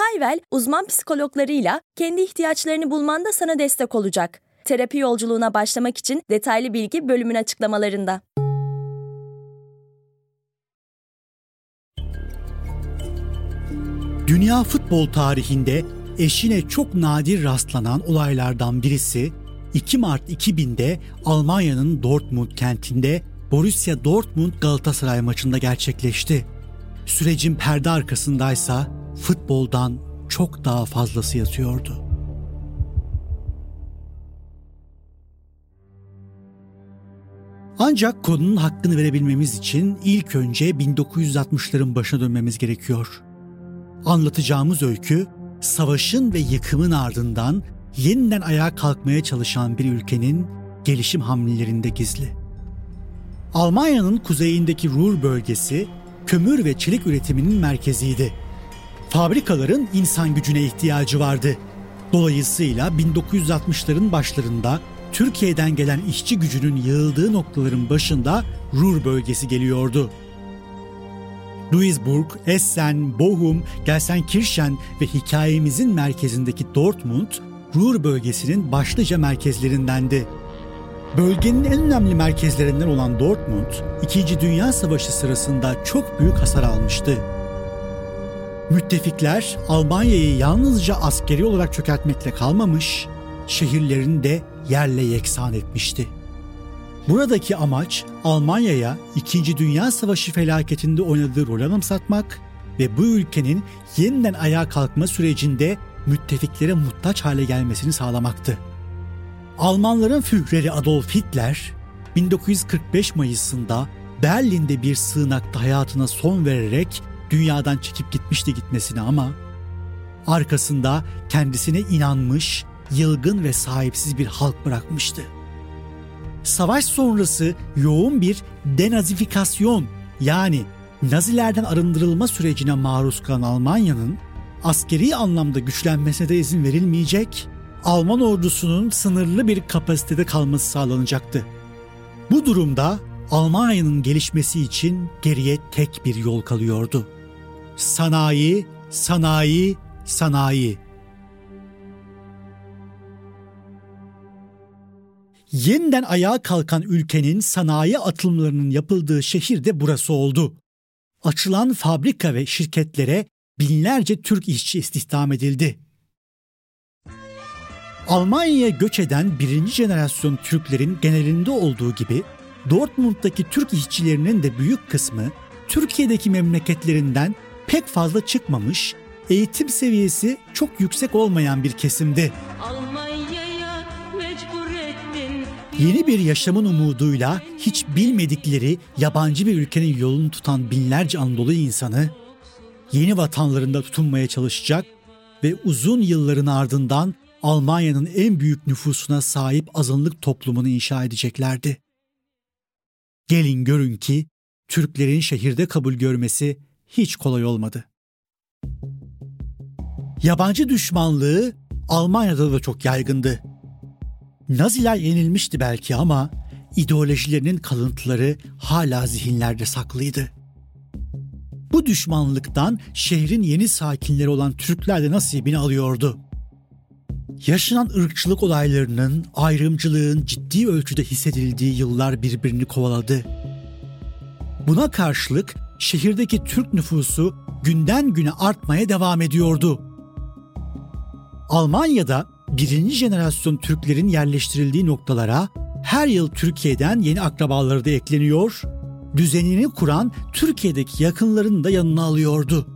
Hayvel, uzman psikologlarıyla kendi ihtiyaçlarını bulmanda sana destek olacak. Terapi yolculuğuna başlamak için detaylı bilgi bölümün açıklamalarında. Dünya futbol tarihinde eşine çok nadir rastlanan olaylardan birisi 2 Mart 2000'de Almanya'nın Dortmund kentinde Borussia Dortmund Galatasaray maçında gerçekleşti. Sürecin perde arkasındaysa futboldan çok daha fazlası yatıyordu. Ancak konunun hakkını verebilmemiz için ilk önce 1960'ların başına dönmemiz gerekiyor. Anlatacağımız öykü, savaşın ve yıkımın ardından yeniden ayağa kalkmaya çalışan bir ülkenin gelişim hamlelerinde gizli. Almanya'nın kuzeyindeki Ruhr bölgesi kömür ve çelik üretiminin merkeziydi. Fabrikaların insan gücüne ihtiyacı vardı. Dolayısıyla 1960'ların başlarında Türkiye'den gelen işçi gücünün yığıldığı noktaların başında Ruhr bölgesi geliyordu. Duisburg, Essen, Bochum, Gelsenkirchen ve hikayemizin merkezindeki Dortmund, Ruhr bölgesinin başlıca merkezlerindendi. Bölgenin en önemli merkezlerinden olan Dortmund, 2. Dünya Savaşı sırasında çok büyük hasar almıştı. Müttefikler Almanya'yı yalnızca askeri olarak çökertmekle kalmamış, şehirlerini de yerle yeksan etmişti. Buradaki amaç Almanya'ya 2. Dünya Savaşı felaketinde oynadığı rol anımsatmak ve bu ülkenin yeniden ayağa kalkma sürecinde müttefiklere muhtaç hale gelmesini sağlamaktı. Almanların Führeri Adolf Hitler 1945 Mayıs'ında Berlin'de bir sığınakta hayatına son vererek dünyadan çekip gitmişti gitmesine ama arkasında kendisine inanmış, yılgın ve sahipsiz bir halk bırakmıştı. Savaş sonrası yoğun bir denazifikasyon yani Nazilerden arındırılma sürecine maruz kalan Almanya'nın askeri anlamda güçlenmesine de izin verilmeyecek, Alman ordusunun sınırlı bir kapasitede kalması sağlanacaktı. Bu durumda Almanya'nın gelişmesi için geriye tek bir yol kalıyordu. Sanayi, sanayi, sanayi. Yeniden ayağa kalkan ülkenin sanayi atılımlarının yapıldığı şehir de burası oldu. Açılan fabrika ve şirketlere binlerce Türk işçi istihdam edildi. Almanya'ya göç eden birinci jenerasyon Türklerin genelinde olduğu gibi Dortmund'daki Türk işçilerinin de büyük kısmı Türkiye'deki memleketlerinden pek fazla çıkmamış, eğitim seviyesi çok yüksek olmayan bir kesimdi. Yeni bir yaşamın umuduyla hiç bilmedikleri yabancı bir ülkenin yolunu tutan binlerce Anadolu insanı yeni vatanlarında tutunmaya çalışacak ve uzun yılların ardından Almanya'nın en büyük nüfusuna sahip azınlık toplumunu inşa edeceklerdi. Gelin görün ki Türklerin şehirde kabul görmesi hiç kolay olmadı. Yabancı düşmanlığı Almanya'da da çok yaygındı. Naziler yenilmişti belki ama ideolojilerinin kalıntıları hala zihinlerde saklıydı. Bu düşmanlıktan şehrin yeni sakinleri olan Türkler de nasibini alıyordu. Yaşanan ırkçılık olaylarının, ayrımcılığın ciddi ölçüde hissedildiği yıllar birbirini kovaladı. Buna karşılık şehirdeki Türk nüfusu günden güne artmaya devam ediyordu. Almanya'da birinci jenerasyon Türklerin yerleştirildiği noktalara her yıl Türkiye'den yeni akrabaları da ekleniyor, düzenini kuran Türkiye'deki yakınlarını da yanına alıyordu.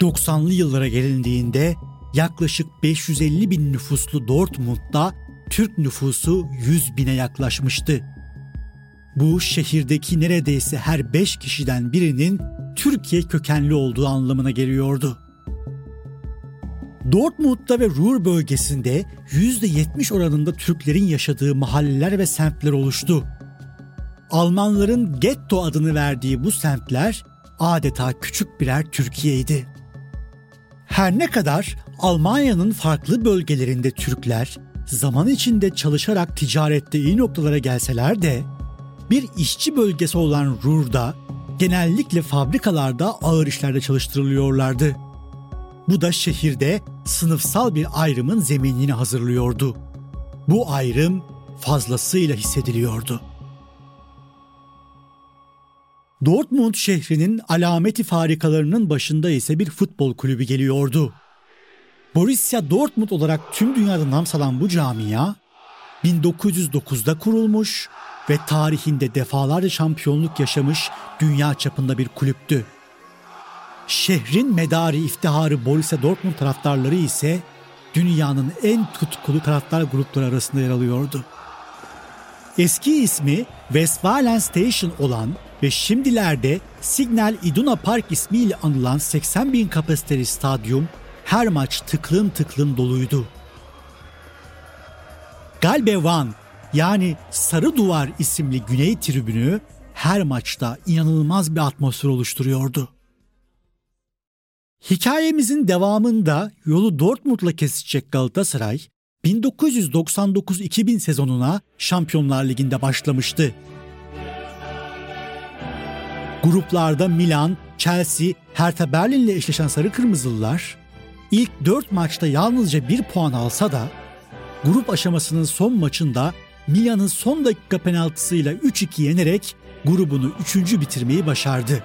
90'lı yıllara gelindiğinde yaklaşık 550 bin nüfuslu Dortmund'da Türk nüfusu 100 bine yaklaşmıştı. Bu şehirdeki neredeyse her 5 kişiden birinin Türkiye kökenli olduğu anlamına geliyordu. Dortmund'da ve Ruhr bölgesinde %70 oranında Türklerin yaşadığı mahalleler ve semtler oluştu. Almanların getto adını verdiği bu semtler adeta küçük birer Türkiye'ydi. Her ne kadar Almanya'nın farklı bölgelerinde Türkler zaman içinde çalışarak ticarette iyi noktalara gelseler de bir işçi bölgesi olan Ruhr'da genellikle fabrikalarda ağır işlerde çalıştırılıyorlardı. Bu da şehirde sınıfsal bir ayrımın zeminini hazırlıyordu. Bu ayrım fazlasıyla hissediliyordu. Dortmund şehrinin alameti farikalarının başında ise bir futbol kulübü geliyordu. Borussia Dortmund olarak tüm dünyada nam salan bu camia 1909'da kurulmuş ve tarihinde defalarca şampiyonluk yaşamış dünya çapında bir kulüptü. Şehrin medarı iftiharı Borussia Dortmund taraftarları ise dünyanın en tutkulu taraftar grupları arasında yer alıyordu. Eski ismi Westfalen Station olan ve şimdilerde Signal Iduna Park ismiyle anılan 80 bin kapasiteli stadyum her maç tıklım tıklım doluydu. Galbe One yani Sarı Duvar isimli güney tribünü her maçta inanılmaz bir atmosfer oluşturuyordu. Hikayemizin devamında yolu Dortmund'la kesecek Galatasaray 1999-2000 sezonuna Şampiyonlar Ligi'nde başlamıştı. Gruplarda Milan, Chelsea, Hertha Berlin ile eşleşen Sarı Kırmızılılar ilk 4 maçta yalnızca 1 puan alsa da grup aşamasının son maçında Milan'ın son dakika penaltısıyla 3-2 yenerek grubunu 3. bitirmeyi başardı.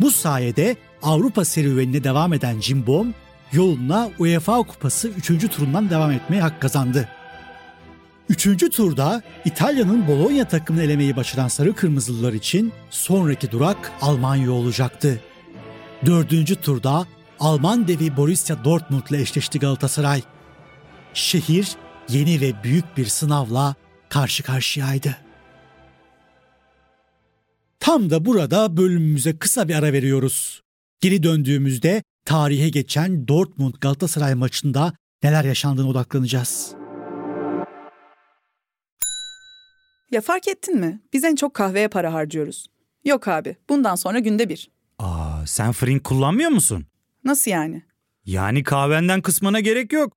Bu sayede Avrupa serüvenine devam eden Cimbom yoluna UEFA Kupası 3. turundan devam etmeye hak kazandı. Üçüncü turda İtalya'nın Bologna takımını elemeyi başaran Sarı Kırmızılılar için sonraki durak Almanya olacaktı. Dördüncü turda Alman devi Borussia Dortmund ile eşleşti Galatasaray. Şehir yeni ve büyük bir sınavla karşı karşıyaydı. Tam da burada bölümümüze kısa bir ara veriyoruz. Geri döndüğümüzde tarihe geçen Dortmund Galatasaray maçında neler yaşandığına odaklanacağız. Ya fark ettin mi? Biz en çok kahveye para harcıyoruz. Yok abi, bundan sonra günde bir. Aa, sen Frink kullanmıyor musun? Nasıl yani? Yani kahvenden kısmına gerek yok.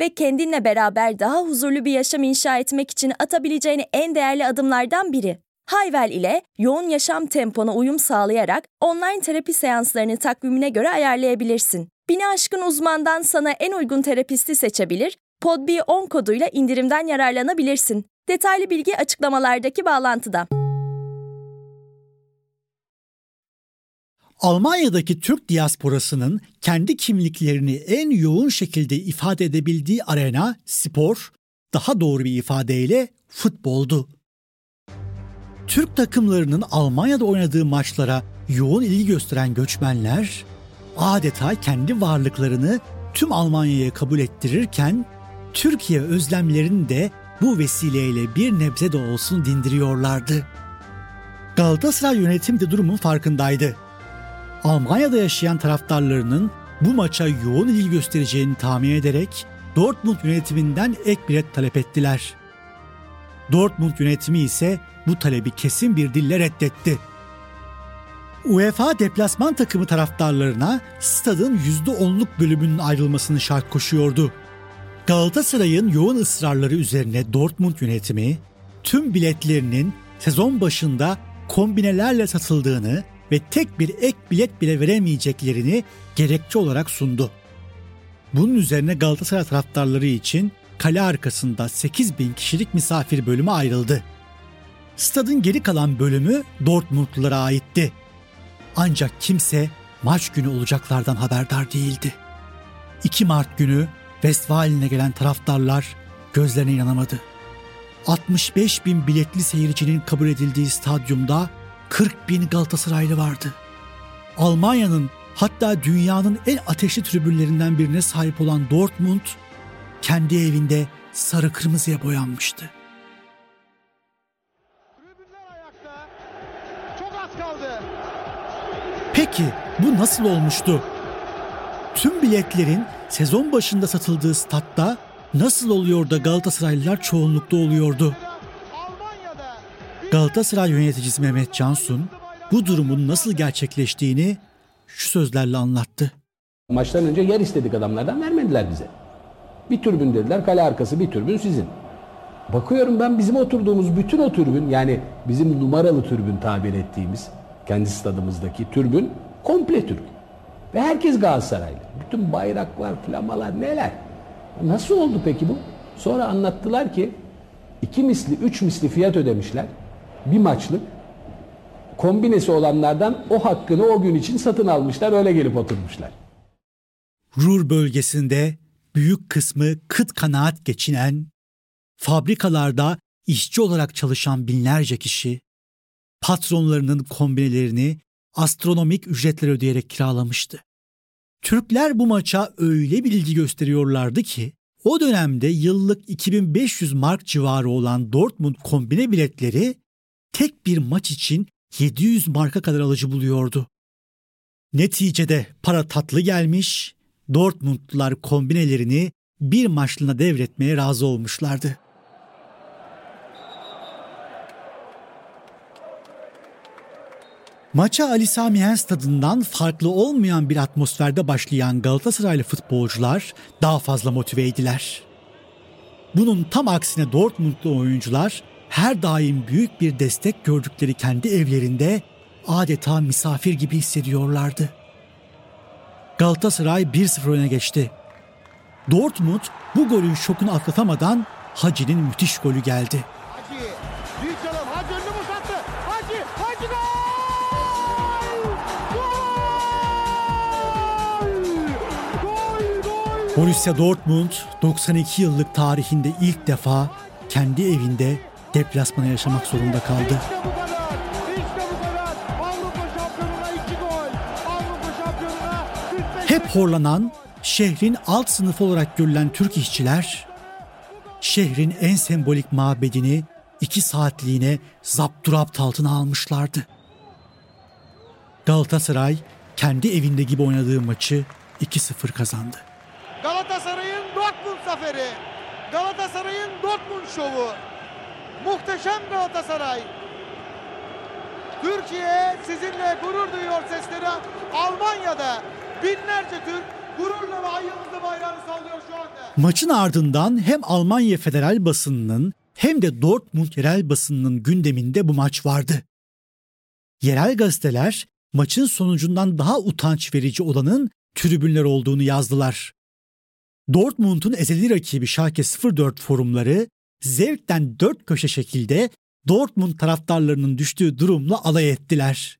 ve kendinle beraber daha huzurlu bir yaşam inşa etmek için atabileceğin en değerli adımlardan biri. Hayvel ile yoğun yaşam tempona uyum sağlayarak online terapi seanslarını takvimine göre ayarlayabilirsin. Bini aşkın uzmandan sana en uygun terapisti seçebilir, PodB10 koduyla indirimden yararlanabilirsin. Detaylı bilgi açıklamalardaki bağlantıda. Almanya'daki Türk diasporasının kendi kimliklerini en yoğun şekilde ifade edebildiği arena spor, daha doğru bir ifadeyle futboldu. Türk takımlarının Almanya'da oynadığı maçlara yoğun ilgi gösteren göçmenler adeta kendi varlıklarını tüm Almanya'ya kabul ettirirken Türkiye özlemlerini de bu vesileyle bir nebze de olsun dindiriyorlardı. Galatasaray yönetim de durumun farkındaydı. Almanya'da yaşayan taraftarlarının bu maça yoğun ilgi göstereceğini tahmin ederek Dortmund yönetiminden ek bilet talep ettiler. Dortmund yönetimi ise bu talebi kesin bir dille reddetti. UEFA deplasman takımı taraftarlarına stadın %10'luk bölümünün ayrılmasını şart koşuyordu. Galatasaray'ın yoğun ısrarları üzerine Dortmund yönetimi tüm biletlerinin sezon başında kombinelerle satıldığını ve tek bir ek bilet bile veremeyeceklerini gerekçe olarak sundu. Bunun üzerine Galatasaray taraftarları için kale arkasında 8 bin kişilik misafir bölümü ayrıldı. Stadın geri kalan bölümü Dortmundlulara aitti. Ancak kimse maç günü olacaklardan haberdar değildi. 2 Mart günü Westfalen'e gelen taraftarlar gözlerine inanamadı. 65 bin biletli seyircinin kabul edildiği stadyumda 40 bin Galatasaraylı vardı. Almanya'nın hatta dünyanın en ateşli tribünlerinden birine sahip olan Dortmund kendi evinde sarı kırmızıya boyanmıştı. Peki bu nasıl olmuştu? Tüm biletlerin sezon başında satıldığı statta nasıl oluyor da Galatasaraylılar çoğunlukta oluyordu? Galatasaray yöneticisi Mehmet Cansun bu durumun nasıl gerçekleştiğini şu sözlerle anlattı. Maçtan önce yer istedik adamlardan vermediler bize. Bir türbün dediler kale arkası bir türbün sizin. Bakıyorum ben bizim oturduğumuz bütün o türbün yani bizim numaralı türbün tabir ettiğimiz kendi stadımızdaki türbün komple Türk. Ve herkes Galatasaraylı. Bütün bayraklar, flamalar neler. Nasıl oldu peki bu? Sonra anlattılar ki iki misli, üç misli fiyat ödemişler. Bir maçlık. Kombinesi olanlardan o hakkını o gün için satın almışlar. Öyle gelip oturmuşlar. Rur bölgesinde büyük kısmı kıt kanaat geçinen, fabrikalarda işçi olarak çalışan binlerce kişi, patronlarının kombinelerini astronomik ücretler ödeyerek kiralamıştı. Türkler bu maça öyle bir ilgi gösteriyorlardı ki o dönemde yıllık 2500 mark civarı olan Dortmund kombine biletleri tek bir maç için 700 marka kadar alıcı buluyordu. Neticede para tatlı gelmiş, Dortmundlular kombinelerini bir maçlığına devretmeye razı olmuşlardı. Maça Ali Sami Yen stadından farklı olmayan bir atmosferde başlayan Galatasaraylı futbolcular daha fazla motiveydiler. Bunun tam aksine Dortmundlu oyuncular her daim büyük bir destek gördükleri kendi evlerinde adeta misafir gibi hissediyorlardı. Galatasaray 1-0 öne geçti. Dortmund bu golün şokunu atlatamadan Hacı'nin müthiş golü geldi. Hacı, büyük çalım, Hacı önünü boşalttı. Hacı, Hacı gol! Gol, gol! Borussia Dortmund 92 yıllık tarihinde ilk defa kendi evinde deplasmana yaşamak zorunda kaldı. İşte bu kadar, işte bu kadar. Avrupa şampiyonuna iki gol. Avrupa şampiyonuna 45... Hep horlanan, şehrin alt sınıfı olarak görülen Türk işçiler, şehrin en sembolik mabedini iki saatliğine zapturapt altına almışlardı. Galatasaray kendi evinde gibi oynadığı maçı 2-0 kazandı. Galatasaray'ın Dortmund zaferi. Galatasaray'ın Dortmund şovu. Muhteşem Galatasaray. Türkiye sizinle gurur duyuyor sesleri. Almanya'da binlerce Türk gururla ve ay bayrağını sallıyor şu anda. Maçın ardından hem Almanya federal basınının hem de Dortmund yerel basınının gündeminde bu maç vardı. Yerel gazeteler maçın sonucundan daha utanç verici olanın tribünler olduğunu yazdılar. Dortmund'un ezeli rakibi Schalke 04 forumları zevkten dört köşe şekilde Dortmund taraftarlarının düştüğü durumla alay ettiler.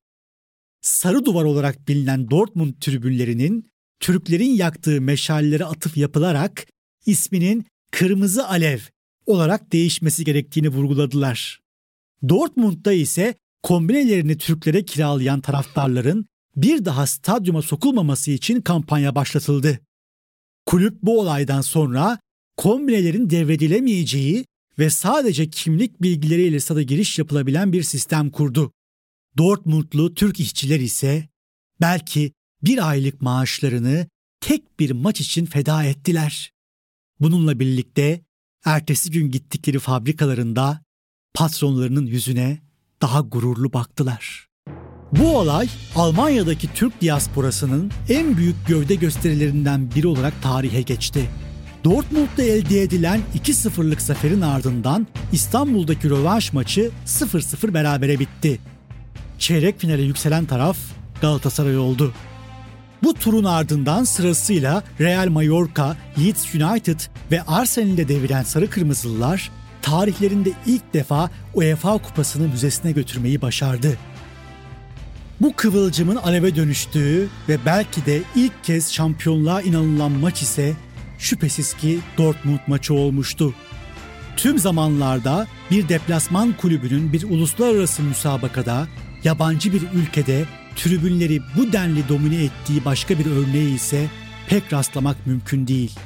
Sarı duvar olarak bilinen Dortmund tribünlerinin Türklerin yaktığı meşallere atıf yapılarak isminin Kırmızı Alev olarak değişmesi gerektiğini vurguladılar. Dortmund'da ise kombinelerini Türklere kiralayan taraftarların bir daha stadyuma sokulmaması için kampanya başlatıldı. Kulüp bu olaydan sonra kombinelerin devredilemeyeceği ve sadece kimlik bilgileriyle stada giriş yapılabilen bir sistem kurdu. Dortmundlu Türk işçiler ise belki bir aylık maaşlarını tek bir maç için feda ettiler. Bununla birlikte ertesi gün gittikleri fabrikalarında patronlarının yüzüne daha gururlu baktılar. Bu olay Almanya'daki Türk diasporasının en büyük gövde gösterilerinden biri olarak tarihe geçti. Dortmund'da elde edilen 2-0'lık zaferin ardından İstanbul'daki rövanş maçı 0-0 berabere bitti. Çeyrek finale yükselen taraf Galatasaray oldu. Bu turun ardından sırasıyla Real Mallorca, Leeds United ve Arsenal'de deviren Sarı Kırmızılılar tarihlerinde ilk defa UEFA Kupası'nı müzesine götürmeyi başardı. Bu kıvılcımın aleve dönüştüğü ve belki de ilk kez şampiyonluğa inanılan maç ise şüphesiz ki Dortmund maçı olmuştu. tüm zamanlarda bir deplasman kulübünün bir uluslararası müsabakada yabancı bir ülkede tribünleri bu denli domine ettiği başka bir örneği ise pek rastlamak mümkün değil.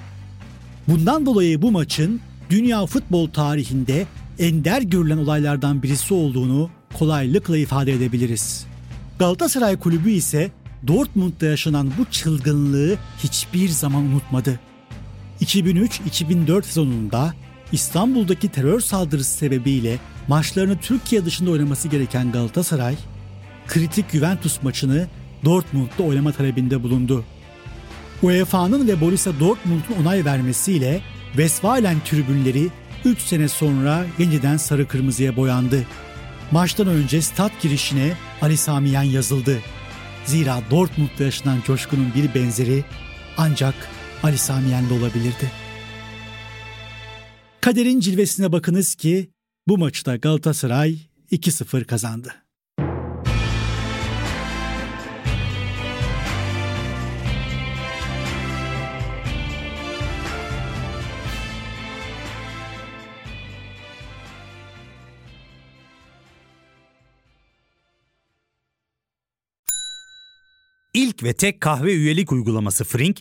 Bundan dolayı bu maçın dünya futbol tarihinde ender görülen olaylardan birisi olduğunu kolaylıkla ifade edebiliriz. Galatasaray Kulübü ise Dortmund'da yaşanan bu çılgınlığı hiçbir zaman unutmadı. 2003-2004 sezonunda İstanbul'daki terör saldırısı sebebiyle maçlarını Türkiye dışında oynaması gereken Galatasaray, kritik Juventus maçını Dortmund'da oynama talebinde bulundu. UEFA'nın ve Borussia Dortmund'un onay vermesiyle Westfalen tribünleri 3 sene sonra yeniden sarı kırmızıya boyandı. Maçtan önce stat girişine Ali Samiyen yazıldı. Zira Dortmund'da yaşanan coşkunun bir benzeri ancak Ali Samiyen'de olabilirdi. Kaderin cilvesine bakınız ki bu maçta Galatasaray 2-0 kazandı. İlk ve tek kahve üyelik uygulaması Frink,